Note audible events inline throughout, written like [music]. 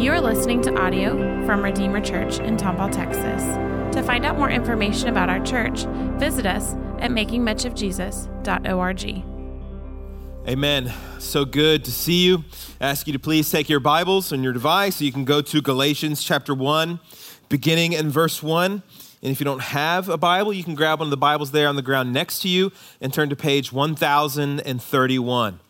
You are listening to audio from Redeemer Church in Tomball, Texas. To find out more information about our church, visit us at makingmuchofjesus.org. Amen. So good to see you. I ask you to please take your Bibles and your device so you can go to Galatians chapter 1, beginning in verse 1. And if you don't have a Bible, you can grab one of the Bibles there on the ground next to you and turn to page 1031.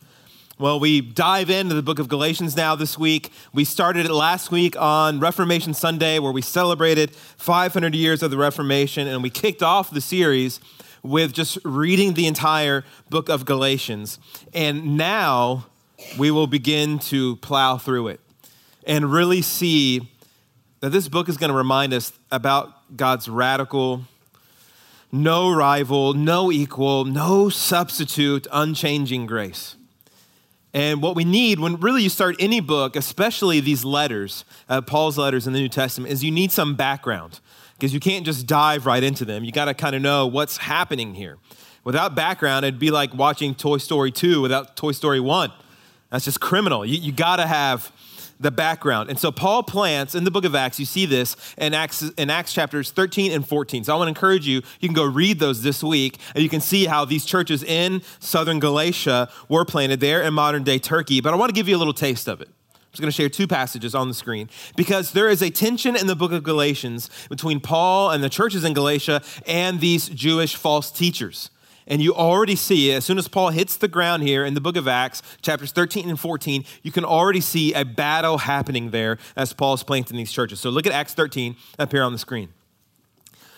Well, we dive into the book of Galatians now this week. We started it last week on Reformation Sunday, where we celebrated 500 years of the Reformation, and we kicked off the series with just reading the entire book of Galatians. And now we will begin to plow through it and really see that this book is going to remind us about God's radical, no rival, no equal, no substitute, unchanging grace. And what we need when really you start any book, especially these letters, uh, Paul's letters in the New Testament, is you need some background because you can't just dive right into them. You got to kind of know what's happening here. Without background, it'd be like watching Toy Story 2 without Toy Story 1. That's just criminal. You, you got to have the background. And so Paul plants in the book of Acts, you see this in Acts, in Acts chapters 13 and 14. So I want to encourage you, you can go read those this week, and you can see how these churches in southern Galatia were planted there in modern day Turkey. But I want to give you a little taste of it. I'm just going to share two passages on the screen because there is a tension in the book of Galatians between Paul and the churches in Galatia and these Jewish false teachers. And you already see, as soon as Paul hits the ground here in the book of Acts, chapters 13 and 14, you can already see a battle happening there as Paul's planting these churches. So look at Acts 13 up here on the screen.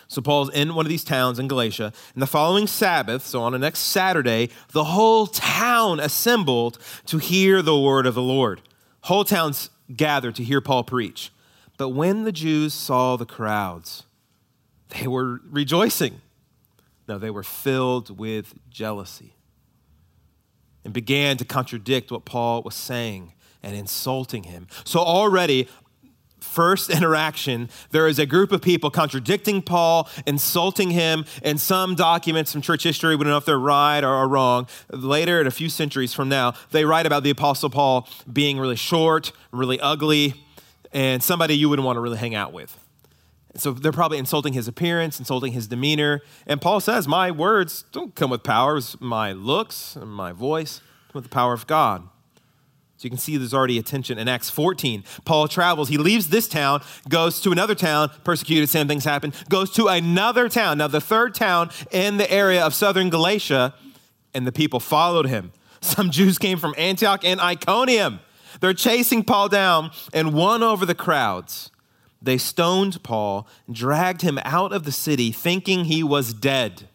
So Paul's in one of these towns in Galatia, and the following Sabbath, so on the next Saturday, the whole town assembled to hear the word of the Lord. Whole towns gathered to hear Paul preach. But when the Jews saw the crowds, they were rejoicing no, they were filled with jealousy and began to contradict what Paul was saying and insulting him. So, already, first [laughs] interaction, there is a group of people contradicting Paul, insulting him, and some documents from church history, we don't know if they're right or wrong. Later, in a few centuries from now, they write about the Apostle Paul being really short, really ugly, and somebody you wouldn't want to really hang out with. So they're probably insulting his appearance, insulting his demeanor. And Paul says, My words don't come with power, it's my looks and my voice with the power of God. So you can see there's already a tension in Acts 14. Paul travels, he leaves this town, goes to another town, persecuted, same things happen, goes to another town, now the third town in the area of southern Galatia, and the people followed him. [laughs] Some Jews came from Antioch and Iconium. They're chasing Paul down and won over the crowds. They stoned Paul, dragged him out of the city, thinking he was dead.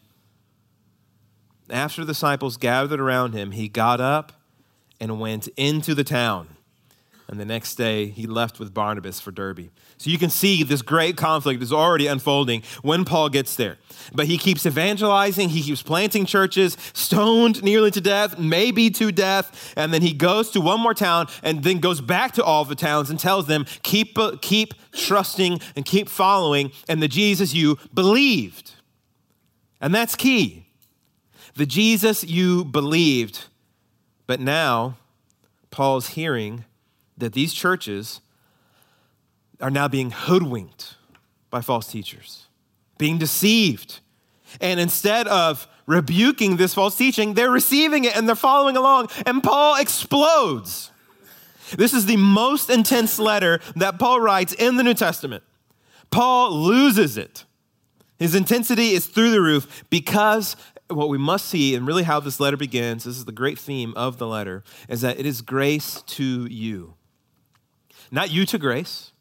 After the disciples gathered around him, he got up and went into the town. And the next day, he left with Barnabas for Derbe. So you can see this great conflict is already unfolding when Paul gets there. But he keeps evangelizing, he keeps planting churches, stoned nearly to death, maybe to death. And then he goes to one more town and then goes back to all the towns and tells them, keep, uh, keep trusting and keep following in the Jesus you believed. And that's key. The Jesus you believed. But now, Paul's hearing that these churches are now being hoodwinked by false teachers, being deceived. And instead of rebuking this false teaching, they're receiving it and they're following along, and Paul explodes. This is the most intense letter that Paul writes in the New Testament. Paul loses it. His intensity is through the roof because what we must see, and really how this letter begins, this is the great theme of the letter, is that it is grace to you. Not you to grace,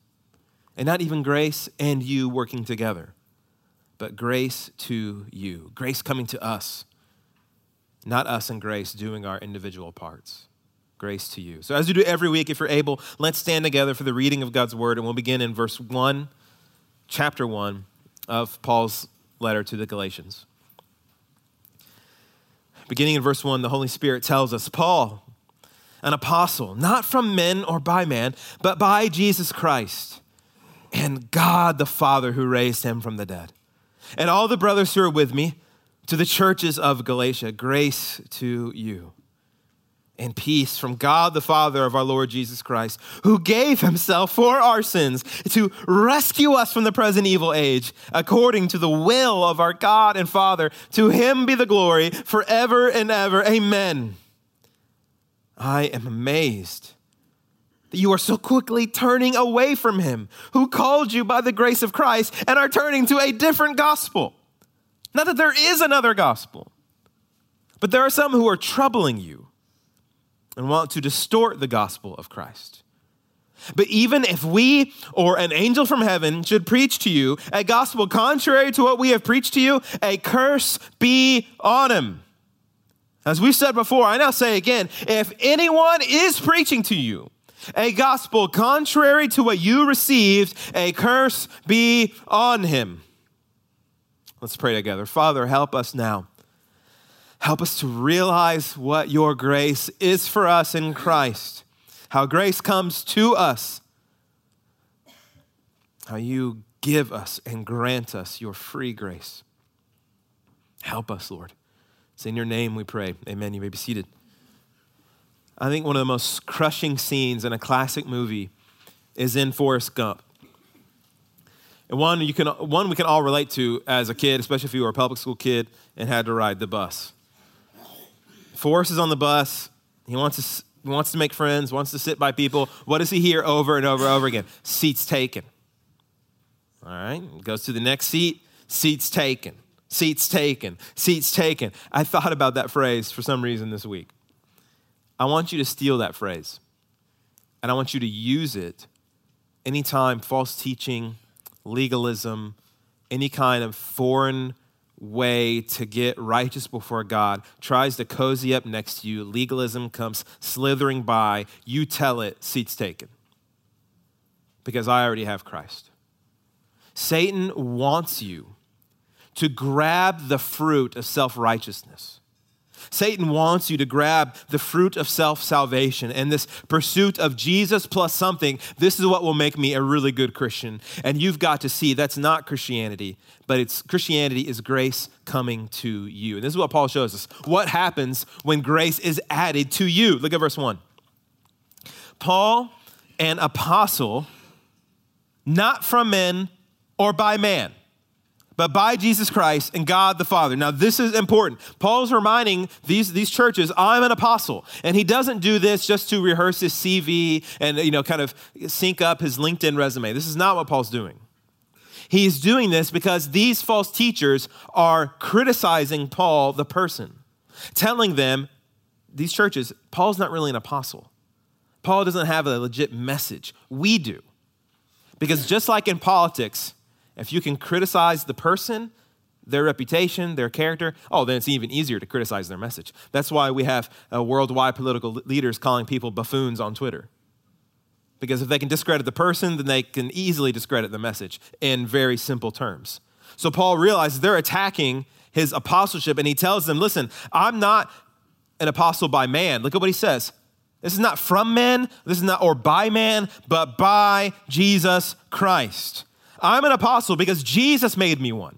and not even grace and you working together, but grace to you. Grace coming to us, not us and grace doing our individual parts. Grace to you. So, as we do every week, if you're able, let's stand together for the reading of God's word, and we'll begin in verse 1, chapter 1 of Paul's letter to the Galatians. Beginning in verse 1, the Holy Spirit tells us Paul, an apostle, not from men or by man, but by Jesus Christ and God the Father who raised him from the dead. And all the brothers who are with me, to the churches of Galatia, grace to you and peace from God the Father of our Lord Jesus Christ, who gave himself for our sins to rescue us from the present evil age, according to the will of our God and Father. To him be the glory forever and ever. Amen. I am amazed that you are so quickly turning away from him who called you by the grace of Christ and are turning to a different gospel. Not that there is another gospel, but there are some who are troubling you and want to distort the gospel of Christ. But even if we or an angel from heaven should preach to you a gospel contrary to what we have preached to you, a curse be on him. As we've said before, I now say again if anyone is preaching to you a gospel contrary to what you received, a curse be on him. Let's pray together. Father, help us now Help us to realize what your grace is for us in Christ, how grace comes to us, how you give us and grant us your free grace. Help us, Lord. It's in your name we pray. Amen. You may be seated. I think one of the most crushing scenes in a classic movie is in Forrest Gump. And one, you can, one we can all relate to as a kid, especially if you were a public school kid and had to ride the bus. Forrest is on the bus. He wants to, he wants to make friends, wants to sit by people. What does he hear over and over and over again? Seats taken. All right, goes to the next seat, seats taken, seats taken, seats taken. I thought about that phrase for some reason this week. I want you to steal that phrase, and I want you to use it anytime false teaching, legalism, any kind of foreign way to get righteous before God tries to cozy up next to you, legalism comes slithering by, you tell it, seats taken. Because I already have Christ. Satan wants you to grab the fruit of self righteousness Satan wants you to grab the fruit of self salvation and this pursuit of Jesus plus something. This is what will make me a really good Christian. And you've got to see that's not Christianity, but it's Christianity is grace coming to you. And this is what Paul shows us. What happens when grace is added to you? Look at verse 1. Paul, an apostle, not from men or by man but by Jesus Christ and God the Father. Now, this is important. Paul's reminding these, these churches, I'm an apostle. And he doesn't do this just to rehearse his CV and, you know, kind of sync up his LinkedIn resume. This is not what Paul's doing. He's doing this because these false teachers are criticizing Paul, the person, telling them, these churches, Paul's not really an apostle. Paul doesn't have a legit message. We do. Because just like in politics, if you can criticize the person, their reputation, their character, oh, then it's even easier to criticize their message. That's why we have uh, worldwide political leaders calling people buffoons on Twitter. Because if they can discredit the person, then they can easily discredit the message in very simple terms. So Paul realizes they're attacking his apostleship, and he tells them, listen, I'm not an apostle by man. Look at what he says. This is not from men, this is not or by man, but by Jesus Christ. I'm an apostle because Jesus made me one.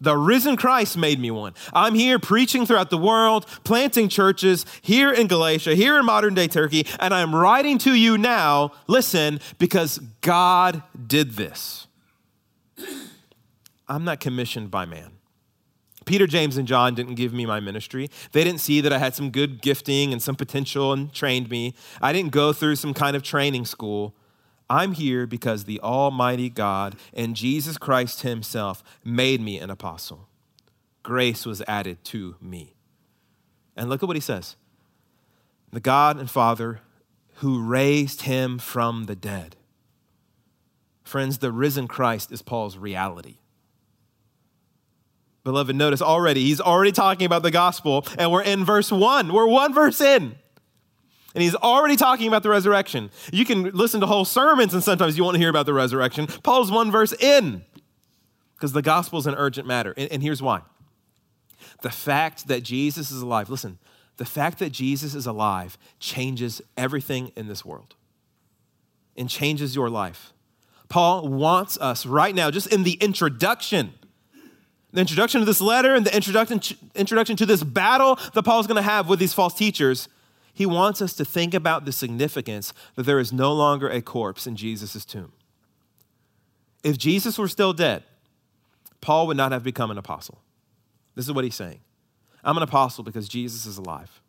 The risen Christ made me one. I'm here preaching throughout the world, planting churches here in Galatia, here in modern day Turkey, and I'm writing to you now, listen, because God did this. I'm not commissioned by man. Peter, James, and John didn't give me my ministry. They didn't see that I had some good gifting and some potential and trained me. I didn't go through some kind of training school. I'm here because the Almighty God and Jesus Christ Himself made me an apostle. Grace was added to me. And look at what He says the God and Father who raised Him from the dead. Friends, the risen Christ is Paul's reality. Beloved, notice already, he's already talking about the gospel, and we're in verse one. We're one verse in. And he's already talking about the resurrection. You can listen to whole sermons, and sometimes you want to hear about the resurrection. Paul's one verse in because the gospel is an urgent matter. And, and here's why the fact that Jesus is alive, listen, the fact that Jesus is alive changes everything in this world and changes your life. Paul wants us right now, just in the introduction, the introduction to this letter and the introduction, introduction to this battle that Paul's going to have with these false teachers He wants us to think about the significance that there is no longer a corpse in Jesus' tomb. If Jesus were still dead, Paul would not have become an apostle. This is what he's saying I'm an apostle because Jesus is alive.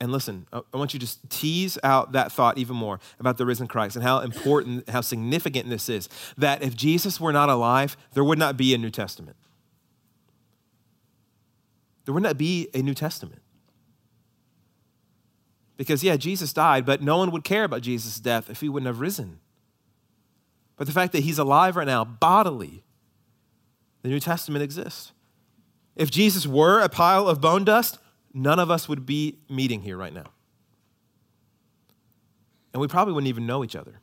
And listen, I want you to just tease out that thought even more about the risen Christ and how important, how significant this is. That if Jesus were not alive, there would not be a New Testament. There would not be a New Testament. Because, yeah, Jesus died, but no one would care about Jesus' death if he wouldn't have risen. But the fact that he's alive right now, bodily, the New Testament exists. If Jesus were a pile of bone dust, none of us would be meeting here right now. And we probably wouldn't even know each other.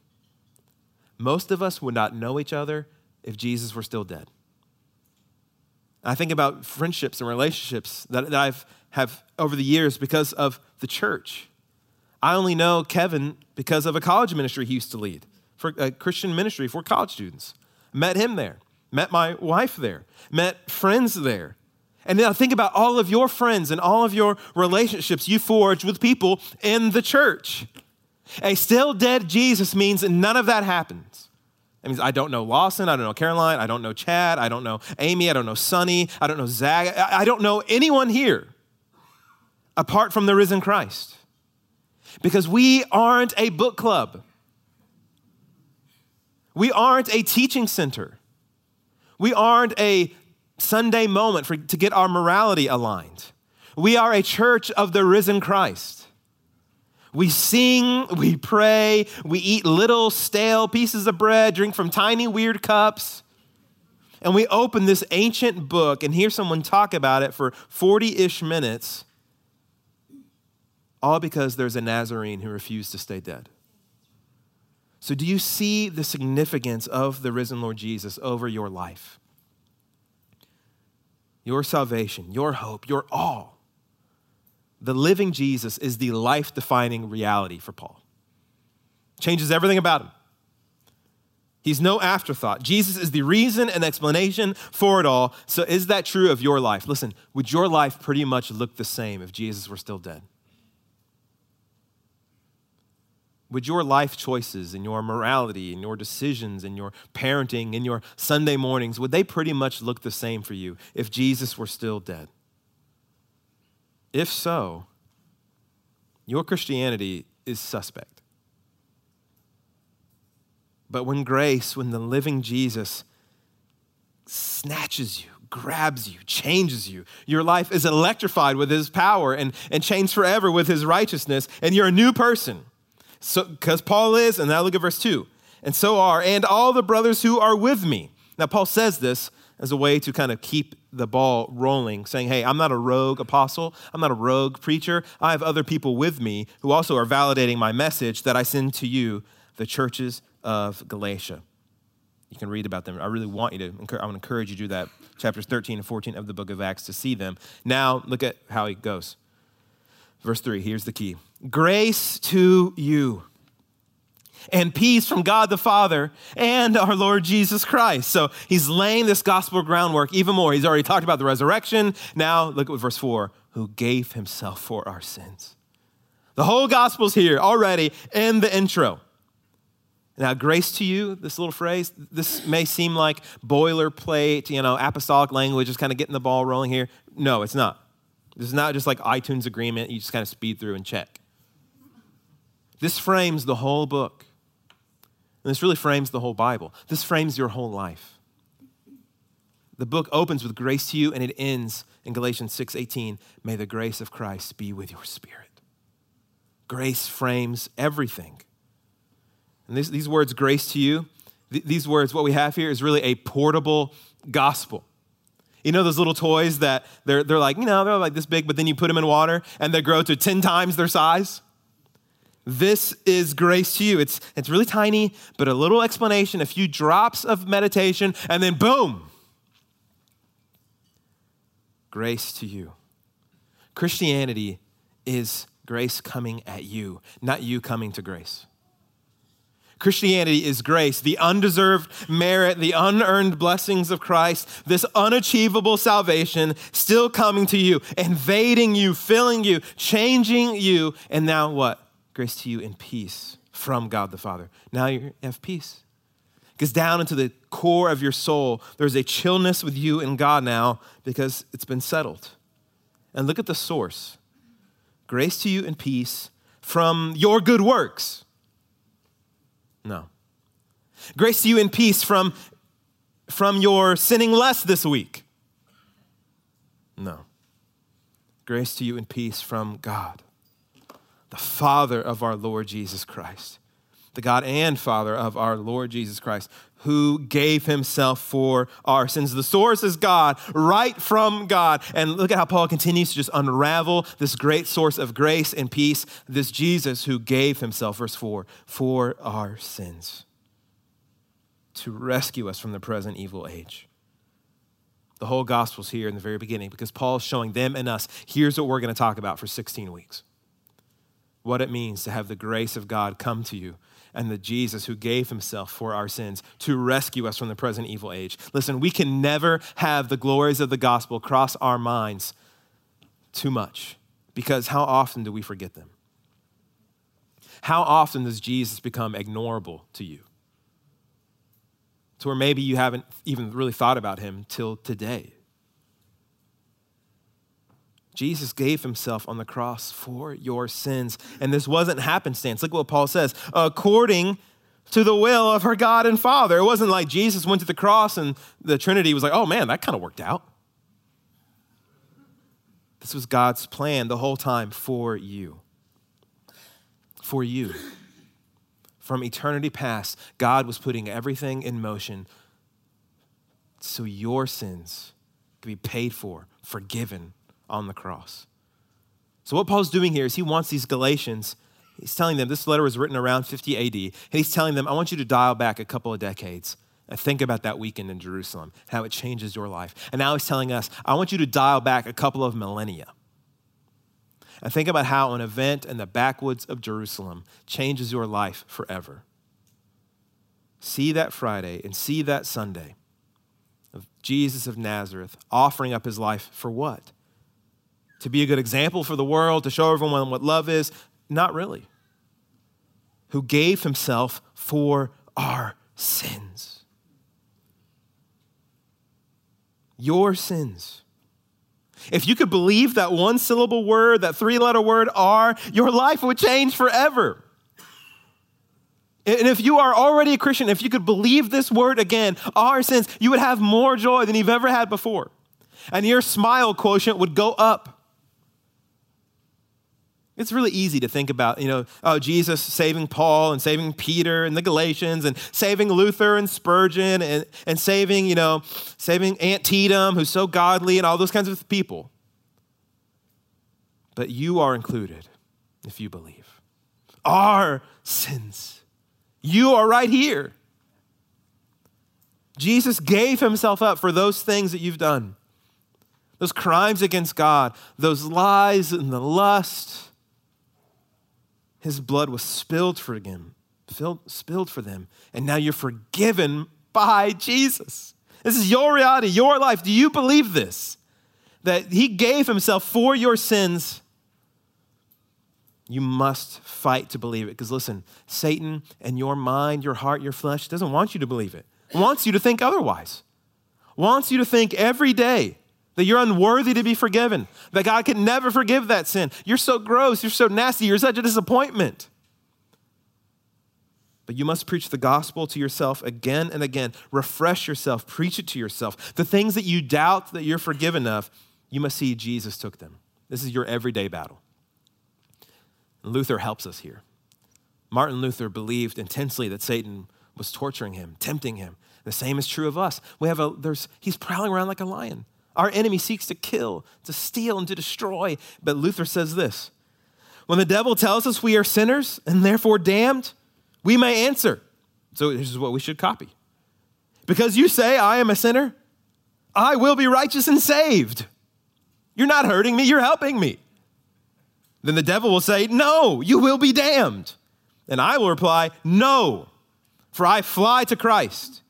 Most of us would not know each other if Jesus were still dead. I think about friendships and relationships that, that I've have over the years because of the church. I only know Kevin because of a college ministry he used to lead for a Christian ministry for college students. Met him there, met my wife there, met friends there. And I think about all of your friends and all of your relationships you forged with people in the church. A still dead Jesus means none of that happens. It means I don't know Lawson, I don't know Caroline, I don't know Chad, I don't know Amy, I don't know Sonny, I don't know Zach, I don't know anyone here apart from the risen Christ. Because we aren't a book club. We aren't a teaching center. We aren't a Sunday moment for, to get our morality aligned. We are a church of the risen Christ. We sing, we pray, we eat little stale pieces of bread, drink from tiny weird cups. And we open this ancient book and hear someone talk about it for 40 ish minutes, all because there's a Nazarene who refused to stay dead. So, do you see the significance of the risen Lord Jesus over your life? Your salvation, your hope, your all. The living Jesus is the life defining reality for Paul. Changes everything about him. He's no afterthought. Jesus is the reason and explanation for it all. So, is that true of your life? Listen, would your life pretty much look the same if Jesus were still dead? Would your life choices and your morality and your decisions and your parenting and your Sunday mornings, would they pretty much look the same for you if Jesus were still dead? If so, your Christianity is suspect. But when grace, when the living Jesus snatches you, grabs you, changes you. Your life is electrified with his power and, and changed forever with his righteousness, and you're a new person. So, because Paul is, and now look at verse 2. And so are, and all the brothers who are with me. Now, Paul says this as a way to kind of keep the ball rolling, saying, Hey, I'm not a rogue apostle. I'm not a rogue preacher. I have other people with me who also are validating my message that I send to you, the churches of Galatia. You can read about them. I really want you to, I want to encourage you to do that. Chapters 13 and 14 of the book of Acts to see them. Now, look at how he goes. Verse 3, here's the key Grace to you and peace from God the Father and our Lord Jesus Christ. So he's laying this gospel groundwork even more. He's already talked about the resurrection. Now, look at verse 4 who gave himself for our sins. The whole gospel's here already in the intro. Now, grace to you, this little phrase, this may seem like boilerplate, you know, apostolic language, just kind of getting the ball rolling here. No, it's not. This is not just like iTunes agreement, you just kind of speed through and check. This frames the whole book. And this really frames the whole Bible. This frames your whole life. The book opens with grace to you and it ends in Galatians 6:18, may the grace of Christ be with your spirit. Grace frames everything. And this, these words, grace to you, th- these words, what we have here is really a portable gospel. You know those little toys that they're, they're like, you know, they're like this big, but then you put them in water and they grow to 10 times their size? This is grace to you. It's, it's really tiny, but a little explanation, a few drops of meditation, and then boom, grace to you. Christianity is grace coming at you, not you coming to grace. Christianity is grace, the undeserved merit, the unearned blessings of Christ, this unachievable salvation still coming to you, invading you, filling you, changing you. And now what? Grace to you in peace from God the Father. Now you have peace. Because down into the core of your soul, there's a chillness with you and God now because it's been settled. And look at the source grace to you and peace from your good works. No. Grace to you in peace from, from your sinning less this week. No. Grace to you in peace from God, the Father of our Lord Jesus Christ, the God and Father of our Lord Jesus Christ, who gave himself for our sins. The source is God, right from God. And look at how Paul continues to just unravel this great source of grace and peace, this Jesus who gave himself, verse 4, for our sins to rescue us from the present evil age. The whole gospel's here in the very beginning because Paul's showing them and us here's what we're going to talk about for 16 weeks what it means to have the grace of God come to you and the Jesus who gave himself for our sins to rescue us from the present evil age. Listen, we can never have the glories of the gospel cross our minds too much because how often do we forget them? How often does Jesus become ignorable to you? To where maybe you haven't even really thought about him till today. Jesus gave himself on the cross for your sins. And this wasn't happenstance. Look what Paul says according to the will of her God and Father. It wasn't like Jesus went to the cross and the Trinity was like, oh man, that kind of worked out. This was God's plan the whole time for you. For you. From eternity past, God was putting everything in motion so your sins could be paid for, forgiven, on the cross. So, what Paul's doing here is he wants these Galatians, he's telling them, this letter was written around 50 AD, and he's telling them, I want you to dial back a couple of decades and think about that weekend in Jerusalem, how it changes your life. And now he's telling us, I want you to dial back a couple of millennia and think about how an event in the backwoods of Jerusalem changes your life forever. See that Friday and see that Sunday of Jesus of Nazareth offering up his life for what? To be a good example for the world, to show everyone what love is. Not really. Who gave himself for our sins. Your sins. If you could believe that one syllable word, that three letter word R, your life would change forever. And if you are already a Christian, if you could believe this word again, our sins, you would have more joy than you've ever had before. And your smile quotient would go up. It's really easy to think about, you know, oh, Jesus saving Paul and saving Peter and the Galatians and saving Luther and Spurgeon and, and saving, you know, saving Aunt Antietam, who's so godly, and all those kinds of people. But you are included if you believe. Our sins. You are right here. Jesus gave himself up for those things that you've done, those crimes against God, those lies and the lust his blood was spilled for them, spilled for them, and now you're forgiven by Jesus. This is your reality, your life. Do you believe this? That he gave himself for your sins. You must fight to believe it. Because listen, Satan and your mind, your heart, your flesh doesn't want you to believe it. Wants you to think otherwise. Wants you to think every day that you're unworthy to be forgiven, that God can never forgive that sin. You're so gross, you're so nasty, you're such a disappointment. But you must preach the gospel to yourself again and again. Refresh yourself, preach it to yourself. The things that you doubt that you're forgiven of, you must see Jesus took them. This is your everyday battle. Luther helps us here. Martin Luther believed intensely that Satan was torturing him, tempting him. The same is true of us. We have a there's he's prowling around like a lion. Our enemy seeks to kill, to steal, and to destroy. But Luther says this When the devil tells us we are sinners and therefore damned, we may answer. So this is what we should copy. Because you say, I am a sinner, I will be righteous and saved. You're not hurting me, you're helping me. Then the devil will say, No, you will be damned. And I will reply, No, for I fly to Christ,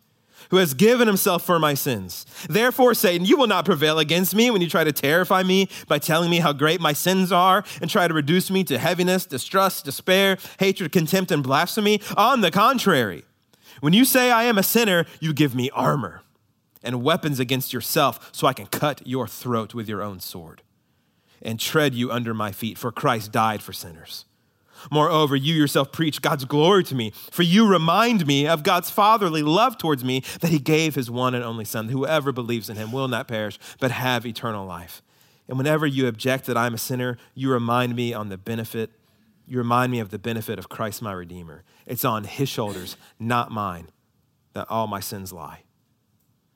who has given himself for my sins. Therefore, Satan, you will not prevail against me when you try to terrify me by telling me how great my sins are and try to reduce me to heaviness, distrust, despair, hatred, contempt, and blasphemy. On the contrary, when you say I am a sinner, you give me armor and weapons against yourself so I can cut your throat with your own sword and tread you under my feet, for Christ died for sinners Moreover, you yourself preach God's glory to me, for you remind me of God's fatherly love towards me, that he gave his one and only Son. Whoever believes in him will not perish, but have eternal life. And whenever you object that I'm a sinner, you remind me on the benefit, you remind me of the benefit of Christ my Redeemer. It's on his shoulders, not mine, that all my sins lie.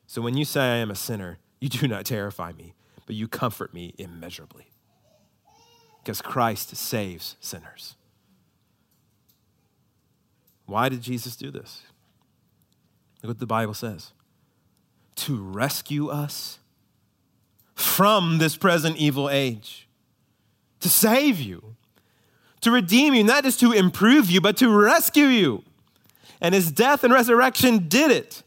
So when you say I am a sinner, you do not terrify me, but you comfort me immeasurably. Because Christ saves sinners. Why did Jesus do this? Look what the Bible says. To rescue us from this present evil age, to save you, to redeem you, not just to improve you, but to rescue you. And his death and resurrection did it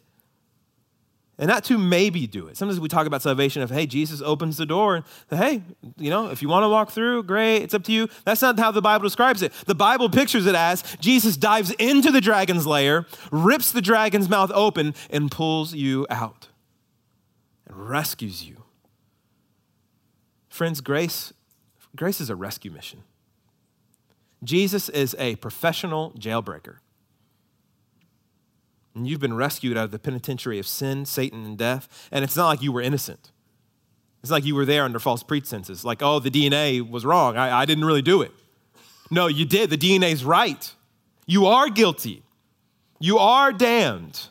and not to maybe do it. Sometimes we talk about salvation of, hey, Jesus opens the door and, hey, you know, if you want to walk through, great, it's up to you. That's not how the Bible describes it. The Bible pictures it as Jesus dives into the dragon's lair, rips the dragon's mouth open, and pulls you out and rescues you. Friends, grace, grace is a rescue mission. Jesus is a professional jailbreaker and you've been rescued out of the penitentiary of sin, Satan, and death. And it's not like you were innocent. It's like you were there under false pretenses, like, oh, the DNA was wrong. I, I didn't really do it. No, you did. The DNA's right. You are guilty. You are damned.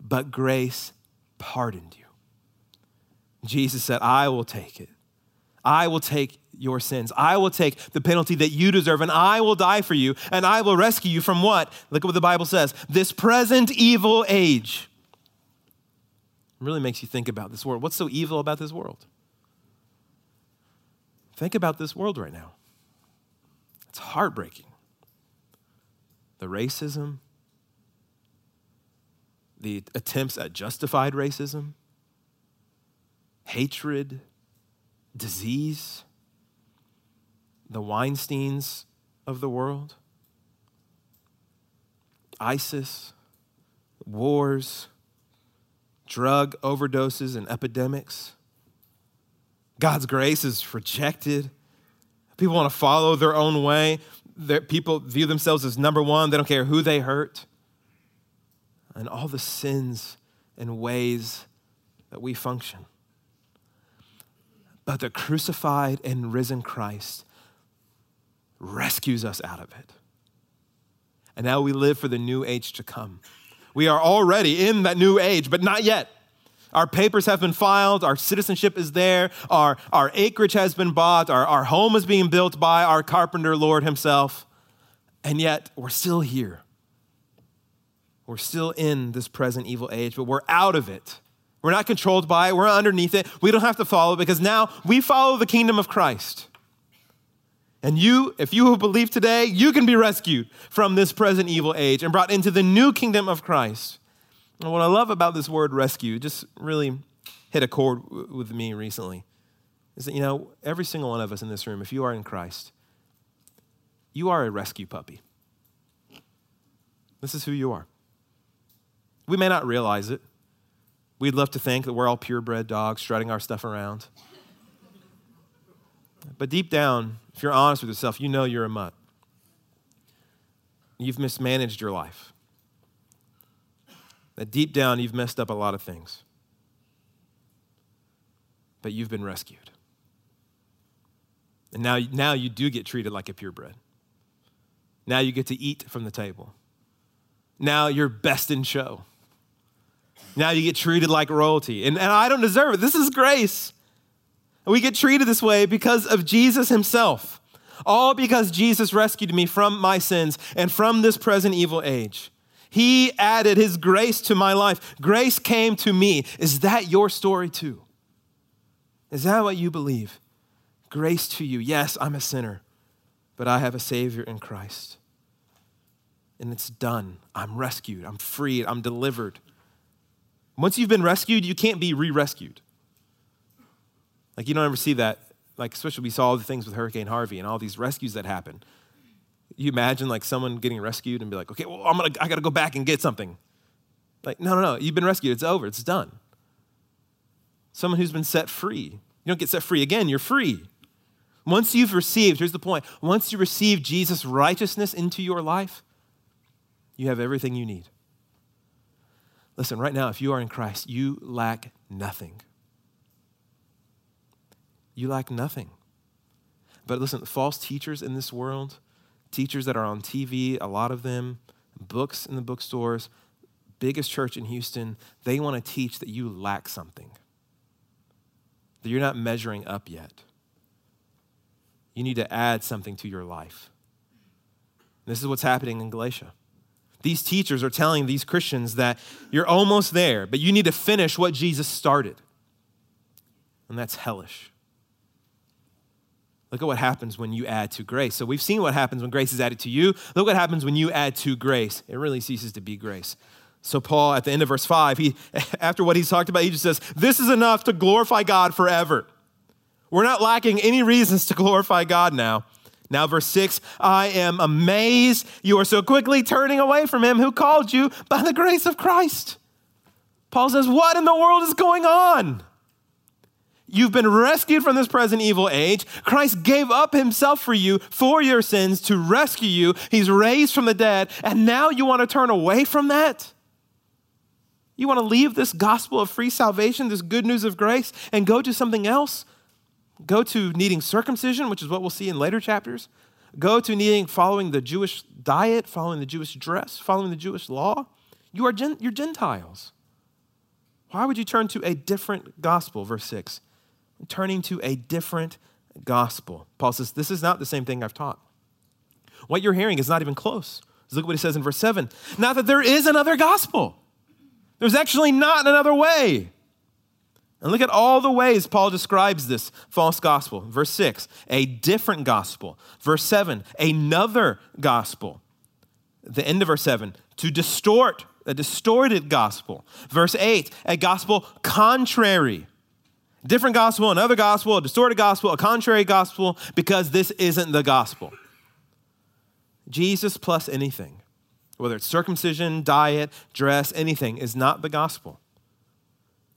But grace pardoned you. Jesus said, I will take it. I will take your sins. I will take the penalty that you deserve, and I will die for you, and I will rescue you from what? Look at what the Bible says this present evil age. It really makes you think about this world. What's so evil about this world? Think about this world right now. It's heartbreaking. The racism, the attempts at justified racism, hatred, disease the Weinsteins of the world, ISIS, wars, drug overdoses, and epidemics. God's grace is rejected. People want to follow their own way. people view themselves as number one. They don't care who they hurt. And all the sins and ways that we function. But the crucified and risen Christ rescues us out of it. And now we live for the new age to come. We are already in that new age, but not yet. Our papers have been filed, our citizenship is there, our, our acreage has been bought, our, our home is being built by our carpenter Lord Himself. And yet, we're still here. We're still in this present evil age, but we're out of it. We're not controlled by it, we're underneath it. We don't have to follow because now we follow the kingdom of Christ. And you, if you have believed today, you can be rescued from this present evil age and brought into the new kingdom of Christ. And what I love about this word rescue, just really hit a chord with me recently, is that, you know, every single one of us in this room, if you are in Christ, you are a rescue puppy. This is who you are. We may not realize it. We'd love to think that we're all purebred dogs strutting our stuff around. But deep down, if you're honest with yourself, you know you're a mutt. You've mismanaged your life. That deep down, you've messed up a lot of things. But you've been rescued. And now, now you do get treated like a purebred. Now you get to eat from the table. Now you're best in show. Now you get treated like royalty. And, and I don't deserve it. This is grace. We get treated this way because of Jesus himself. All because Jesus rescued me from my sins and from this present evil age. He added his grace to my life. Grace came to me. Is that your story too? Is that what you believe? Grace to you. Yes, I'm a sinner, but I have a Savior in Christ. and it's done. I'm rescued, I'm freed, I'm delivered. Once you've been rescued, you can't be re rescued. Like, you don't ever see that. Like, especially we saw all the things with Hurricane Harvey and all these rescues that happen. You imagine like someone getting rescued and be like, okay, well, I'm gonna, I gotta go back and get something. Like, no, no, no, you've been rescued. It's over, it's done. Someone who's been set free. You don't get set free again, you're free. Once you've received, here's the point once you receive Jesus' righteousness into your life, you have everything you need. Listen, right now, if you are in Christ, you lack nothing. You lack nothing. But listen, false teachers in this world, teachers that are on TV, a lot of them, books in the bookstores, biggest church in Houston, they want to teach that you lack something, that you're not measuring up yet. You need to add something to your life. This is what's happening in Galatia. These teachers are telling these Christians that you're almost there, but you need to finish what Jesus started. And that's hellish. Look at what happens when you add to grace. So we've seen what happens when grace is added to you. Look what happens when you add to grace. It really ceases to be grace. So Paul, at the end of verse 5, he, [laughs] after what he's talked about, he just says, This is enough to glorify God forever. We're not lacking any reasons to glorify God now. Now, verse 6 I am amazed you are so quickly turning away from him who called you by the grace of Christ. Paul says, What in the world is going on? You've been rescued from this present evil age. Christ gave up himself for you, for your sins, to rescue you. He's raised from the dead. And now you want to turn away from that? You want to leave this gospel of free salvation, this good news of grace, and go to something else? Go to needing circumcision, which is what we'll see in later chapters. Go to needing following the Jewish diet, following the Jewish dress, following the Jewish law. You are gen- you're Gentiles. Why would you turn to a different gospel? Verse 6 turning to a different gospel. Paul says, This is not the same thing I've taught. What you're hearing is not even close. Look what he says in verse 7. Not that there is another gospel. There's actually not another way. And look at all the ways Paul describes this false gospel. Verse 6, a different gospel. Verse 7, another gospel. The end of verse 7, to distort, a distorted gospel. Verse 8, a gospel contrary different gospel, another gospel, a distorted gospel, a contrary gospel, because this isn't the gospel. Jesus plus anything, whether it's circumcision, diet, dress, anything, is not the gospel.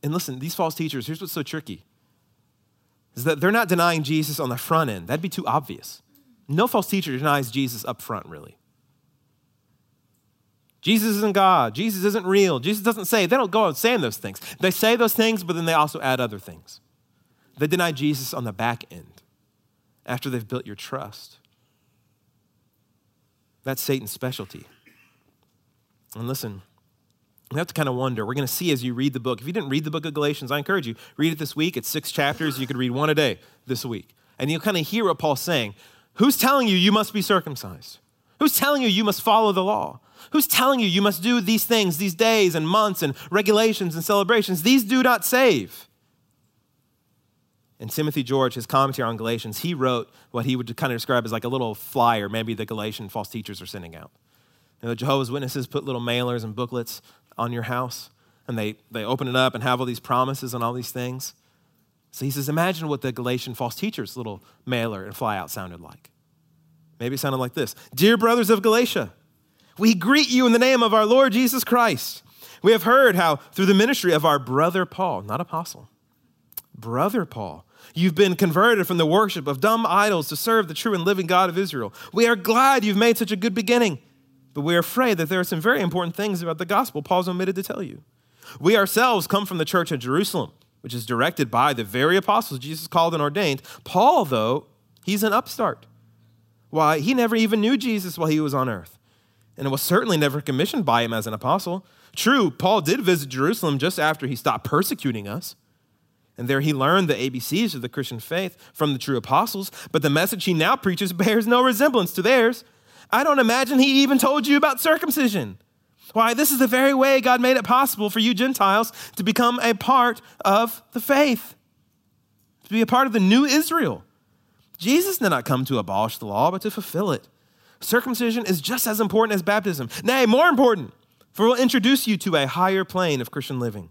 And listen, these false teachers, here's what's so tricky is that they're not denying Jesus on the front end. That'd be too obvious. No false teacher denies Jesus up front, really. Jesus isn't God. Jesus isn't real. Jesus doesn't say, they don't go out saying those things. They say those things, but then they also add other things. They deny Jesus on the back end after they've built your trust. That's Satan's specialty. And listen, you have to kind of wonder. We're going to see as you read the book. If you didn't read the book of Galatians, I encourage you, read it this week. It's six chapters. You could read one a day this week. And you'll kind of hear what Paul's saying. Who's telling you you must be circumcised? Who's telling you you must follow the law? Who's telling you you must do these things, these days and months and regulations and celebrations? These do not save. And Timothy George, his commentary on Galatians, he wrote what he would kind of describe as like a little flyer, maybe the Galatian false teachers are sending out. You know, the Jehovah's Witnesses put little mailers and booklets on your house, and they, they open it up and have all these promises and all these things. So he says, imagine what the Galatian false teachers' little mailer and flyout sounded like. Maybe it sounded like this Dear brothers of Galatia, we greet you in the name of our Lord Jesus Christ. We have heard how, through the ministry of our brother Paul, not apostle, brother Paul, you've been converted from the worship of dumb idols to serve the true and living God of Israel. We are glad you've made such a good beginning, but we are afraid that there are some very important things about the gospel Paul's omitted to tell you. We ourselves come from the church at Jerusalem, which is directed by the very apostles Jesus called and ordained. Paul, though, he's an upstart. Why, he never even knew Jesus while he was on earth and was certainly never commissioned by him as an apostle. True, Paul did visit Jerusalem just after he stopped persecuting us. And there he learned the ABCs of the Christian faith from the true apostles, but the message he now preaches [laughs] bears no resemblance to theirs. I don't imagine he even told you about circumcision. Why, this is the very way God made it possible for you Gentiles to become a part of the faith, to be a part of the new Israel. Jesus did not come to abolish the law, but to fulfill it. Circumcision is just as important as baptism. Nay, more important, for it will introduce you to a higher plane of Christian living.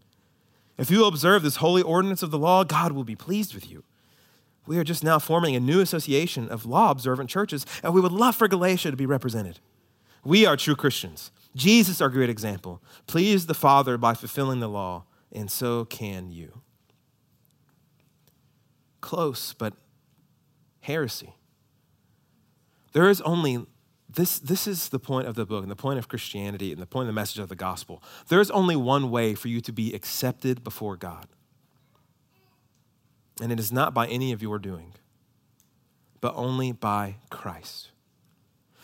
If you observe this holy ordinance of the law, God will be pleased with you. We are just now forming a new association of law observant churches, and we would love for Galatia to be represented. We are true Christians. Jesus, our great example, pleased the Father by fulfilling the law, and so can you. Close, but heresy. There is only this, this is the point of the book and the point of Christianity and the point of the message of the gospel. There is only one way for you to be accepted before God. And it is not by any of your doing, but only by Christ.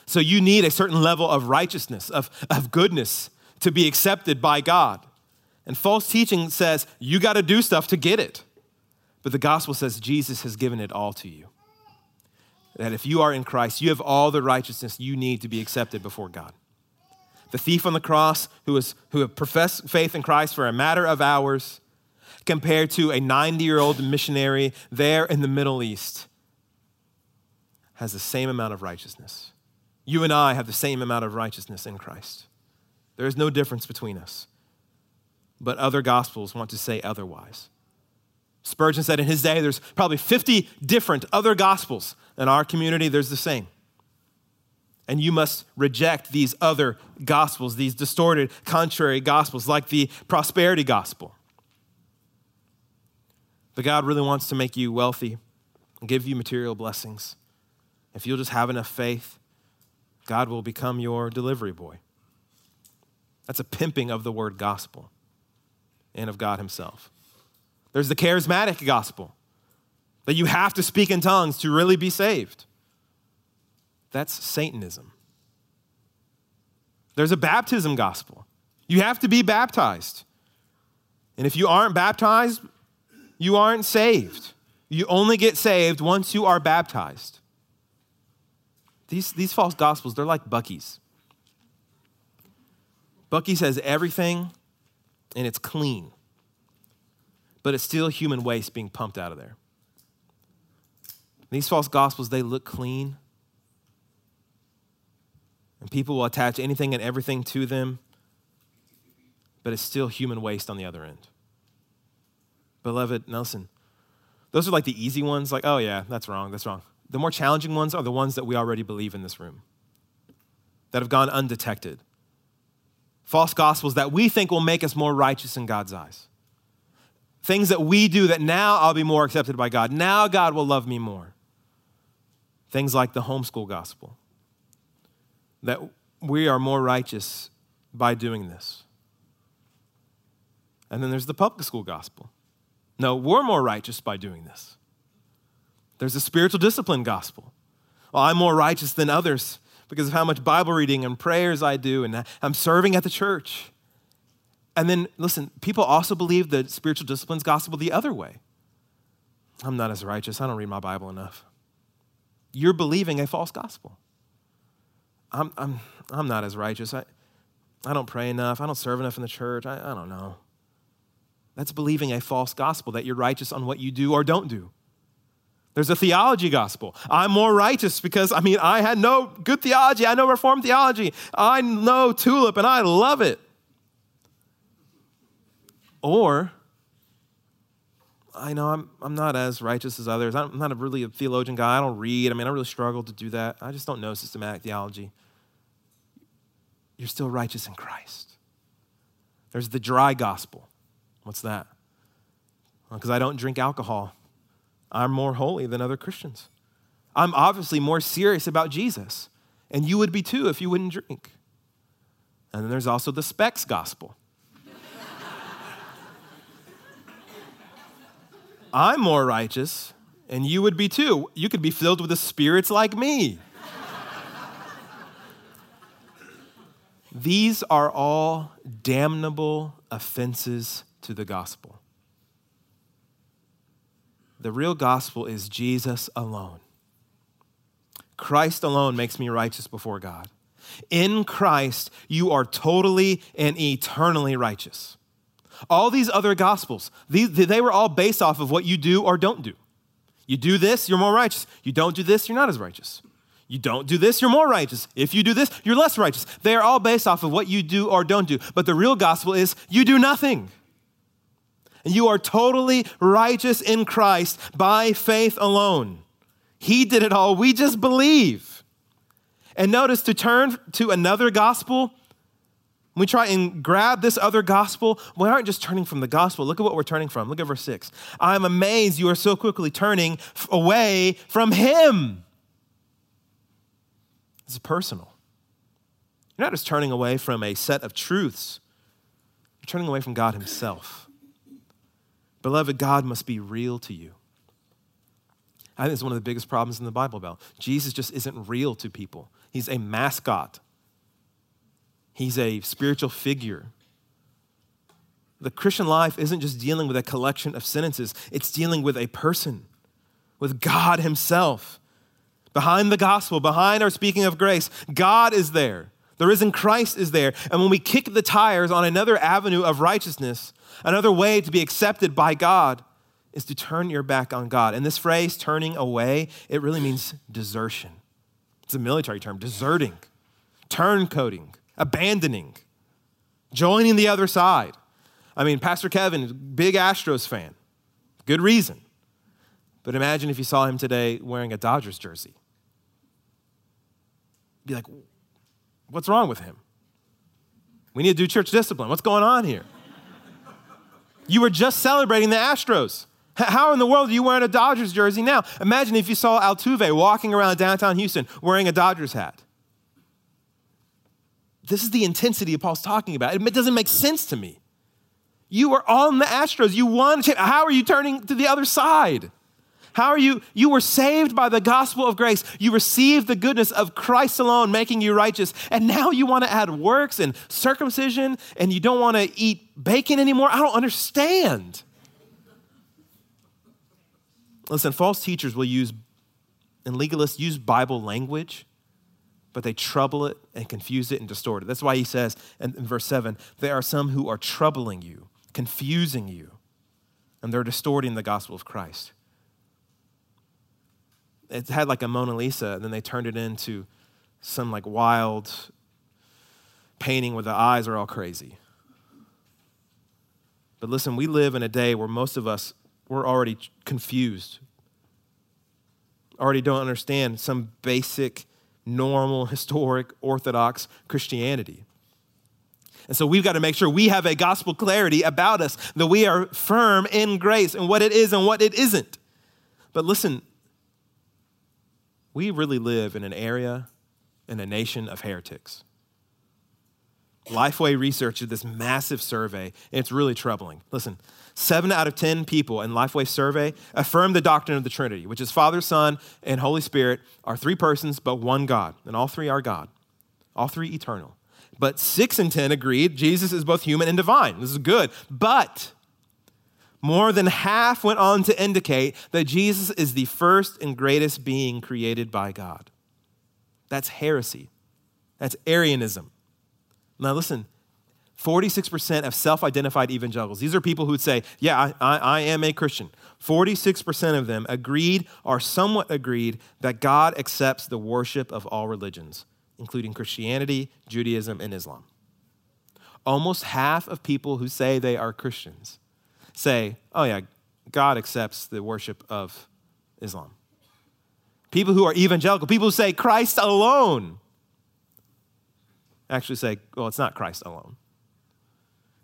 So you need a certain level of righteousness, of, of goodness to be accepted by God. And false teaching says you got to do stuff to get it. But the gospel says Jesus has given it all to you that if you are in Christ, you have all the righteousness you need to be accepted before God. The thief on the cross who, was, who professed faith in Christ for a matter of hours, compared to a 90 year old missionary there in the Middle East, has the same amount of righteousness. You and I have the same amount of righteousness in Christ. There is no difference between us. But other gospels want to say otherwise. Spurgeon said in his day there's probably 50 different other gospels. In our community, there's the same. And you must reject these other gospels, these distorted, contrary gospels, like the prosperity gospel. But God really wants to make you wealthy and give you material blessings. If you'll just have enough faith, God will become your delivery boy. That's a pimping of the word gospel and of God Himself. There's the charismatic gospel that you have to speak in tongues to really be saved. That's Satanism. There's a baptism gospel. You have to be baptized. And if you aren't baptized, you aren't saved. You only get saved once you are baptized. These, these false gospels, they're like Buc-ee's. Buc-ee's has everything and it's clean but it's still human waste being pumped out of there. These false gospels, they look clean. And people will attach anything and everything to them, but it's still human waste on the other end. Beloved Nelson, those are like the easy ones, like, oh yeah, that's wrong, that's wrong. The more challenging ones are the ones that we already believe in this room, that have gone undetected. False gospels that we think will make us more righteous in God's eyes. Things that we do that now I'll be more accepted by God. Now God will love me more. Things like the homeschool gospel. That we are more righteous by doing this. And then there's the public school gospel. No, we're more righteous by doing this. There's the spiritual discipline gospel. Well, I'm more righteous than others because of how much Bible reading and prayers I do, and I'm serving at the church. And then, listen, people also believe the spiritual disciplines gospel the other way. I'm not as righteous. I don't read my Bible enough. You're believing a false gospel. I'm, I'm, I'm not as righteous. I, I don't pray enough. I don't serve enough in the church. I, I don't know. That's believing a false gospel that you're righteous on what you do or don't do. There's a theology gospel. I'm more righteous because, I mean, I had no good theology. I know Reformed theology. I know Tulip and I love it. Or, I know I'm, I'm not as righteous as others. I'm not a really a theologian guy. I don't read. I mean, I really struggle to do that. I just don't know systematic theology. You're still righteous in Christ. There's the dry gospel. What's that? Because I don't drink alcohol. I'm more holy than other Christians. I'm obviously more serious about Jesus. And you would be too if you wouldn't drink. And then there's also the specs gospel. [laughs] I'm more righteous, and you would be too. You could be filled with the spirits like me. These are all damnable offenses to the gospel. The real gospel is Jesus alone. Christ alone makes me righteous before God. In Christ, you are totally and eternally righteous. All these other gospels, they were all based off of what you do or don't do. You do this, you're more righteous. You don't do this, you're not as righteous. You don't do this, you're more righteous. If you do this, you're less righteous. They are all based off of what you do or don't do. But the real gospel is you do nothing. You are totally righteous in Christ by faith alone. He did it all. We just believe. And notice to turn to another gospel, we try and grab this other gospel, we aren't just turning from the gospel. Look at what we're turning from. Look at verse 6. I'm amazed you are so quickly turning away from Him. This is personal. You're not just turning away from a set of truths, you're turning away from God Himself. Beloved, God must be real to you. I think it's one of the biggest problems in the Bible Belt. Jesus just isn't real to people. He's a mascot. He's a spiritual figure. The Christian life isn't just dealing with a collection of sentences, it's dealing with a person, with God Himself. Behind the gospel, behind our speaking of grace, God is there. The risen Christ is there. And when we kick the tires on another avenue of righteousness, another way to be accepted by God, is to turn your back on God. And this phrase, turning away, it really means desertion. It's a military term, deserting, turncoating, abandoning, joining the other side. I mean, Pastor Kevin, big Astros fan. Good reason. But imagine if you saw him today wearing a Dodgers jersey. Be like, What's wrong with him? We need to do church discipline. What's going on here? You were just celebrating the Astros. How in the world are you wearing a Dodgers jersey now? Imagine if you saw Altuve walking around downtown Houston wearing a Dodgers hat. This is the intensity Paul's talking about. It doesn't make sense to me. You are on the Astros. You won. How are you turning to the other side? How are you? You were saved by the gospel of grace. You received the goodness of Christ alone, making you righteous. And now you want to add works and circumcision and you don't want to eat bacon anymore? I don't understand. Listen, false teachers will use, and legalists use Bible language, but they trouble it and confuse it and distort it. That's why he says in, in verse 7 there are some who are troubling you, confusing you, and they're distorting the gospel of Christ it had like a Mona Lisa, and then they turned it into some like wild painting where the eyes are all crazy. But listen, we live in a day where most of us, we're already confused, already don't understand some basic, normal, [laughs] historic, orthodox Christianity. And so we've got to make sure we have a gospel clarity about us, that we are firm in grace and what it is and what it isn't. But listen, we really live in an area, in a nation of heretics. Lifeway Research did this massive survey, and it's really troubling. Listen, seven out of 10 people in Lifeway survey affirm the doctrine of the Trinity, which is Father, Son, and Holy Spirit are three persons, but one God, and all three are God, all three eternal. But six in 10 agreed Jesus is both human and divine. This is good. But more than half went on to indicate that Jesus is the first and greatest being created by God. That's heresy. That's Arianism. Now, listen 46% of self identified evangelicals, these are people who would say, Yeah, I, I, I, am a Christian. 46% of them agreed or somewhat agreed that God accepts the worship of all religions, including Christianity, Judaism, and Islam. Almost half of people who say they are Christians say, oh, yeah, God accepts the worship of Islam. People who are evangelical, people who say Christ alone, actually say, well, it's not Christ alone.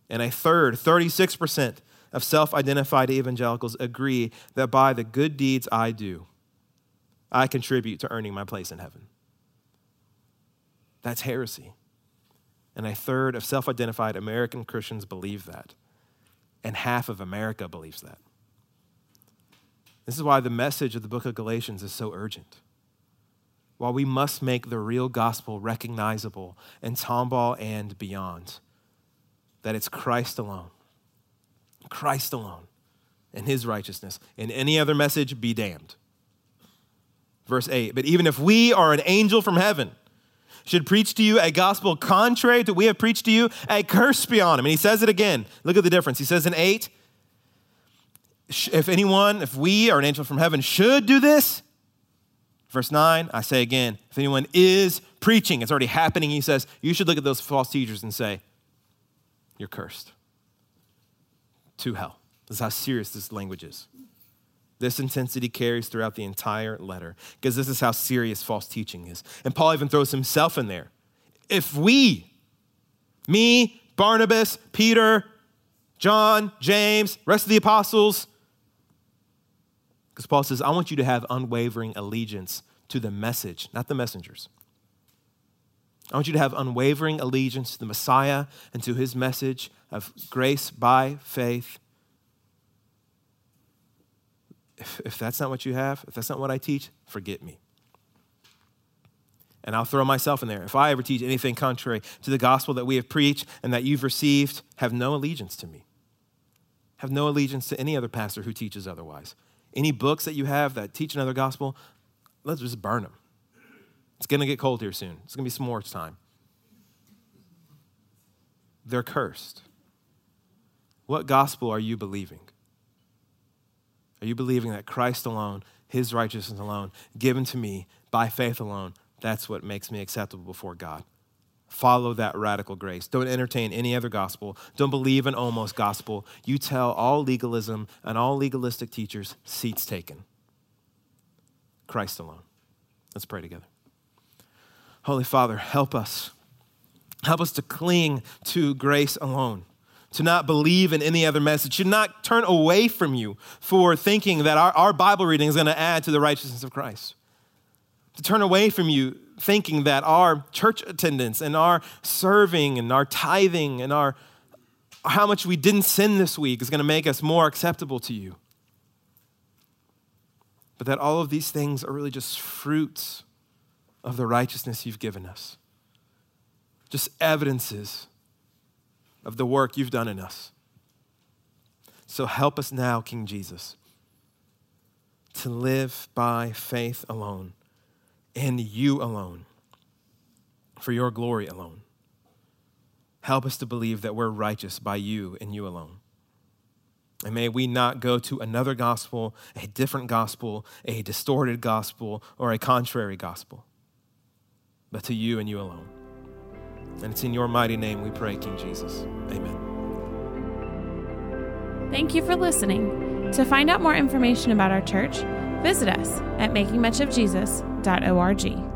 And a third, 36% of self identified evangelicals agree that by the good deeds I do, I contribute to earning my place in heaven. That's heresy. And a third of self identified American Christians believe that and half of America believes that. This is why the message of the book of Galatians is so urgent. While we must make the real gospel recognizable in Tomball and beyond, that it's Christ alone, Christ alone, and his righteousness, In any other message be damned. Verse 8, but even if we are an angel from heaven, should preach to you a gospel contrary to what we have preached to you, a curse be on him. And he says it again. Look at the difference. He says in 8, if anyone, if we or an angel from heaven should do this, Verse 9, I say again, if anyone is preaching, it's already happening. He says, you should look at those false teachers and say, You're cursed to hell. This is how serious this language is. This intensity carries throughout the entire letter because this is how serious false teaching is. And Paul even throws himself in there. If we, me, Barnabas, Peter, John, James, rest of the apostles, because Paul says, I want you to have unwavering allegiance to the message, not the messengers. I want you to have unwavering allegiance to the Messiah and to his message of grace by faith. If, if that's not what you have, if that's not what I teach, forget me. And I'll throw myself in there. If I ever teach anything contrary to the gospel that we have preached and that you've received, have no allegiance to me. Have no allegiance to any other pastor who teaches otherwise. Any books that you have that teach another gospel, let's just burn them. It's going to get cold here soon. It's going to be some s'mores time. They're cursed. What gospel are you believing? Are you believing that Christ alone, his righteousness alone, given to me by faith alone, that's what makes me acceptable before God? Follow that radical grace. Don't entertain any other gospel. Don't believe an almost gospel. You tell all legalism and all legalistic teachers, seats taken. Christ alone. Let's pray together. Holy Father, help us. Help us to cling to grace alone, to not believe in any other message, to not turn away from you for thinking that our, our Bible reading is going to add to the righteousness of Christ, to turn away from you thinking that our church attendance and our serving and our tithing and our how much we didn't sin this week is going to make us more acceptable to you. But that all of these things are really just fruits of the righteousness you've given us. Just evidences of the work you've done in us. So help us now, King Jesus, to live by faith alone in you alone, for your glory alone. Help us to believe that we're righteous by you and you alone. And may we not go to another gospel, a different gospel, a distorted gospel, or a contrary gospel, but to you and you alone. And it's in your mighty name we pray, King Jesus. Amen. Thank you for listening. To find out more information about our church, visit us at makingmuchofjesus.org.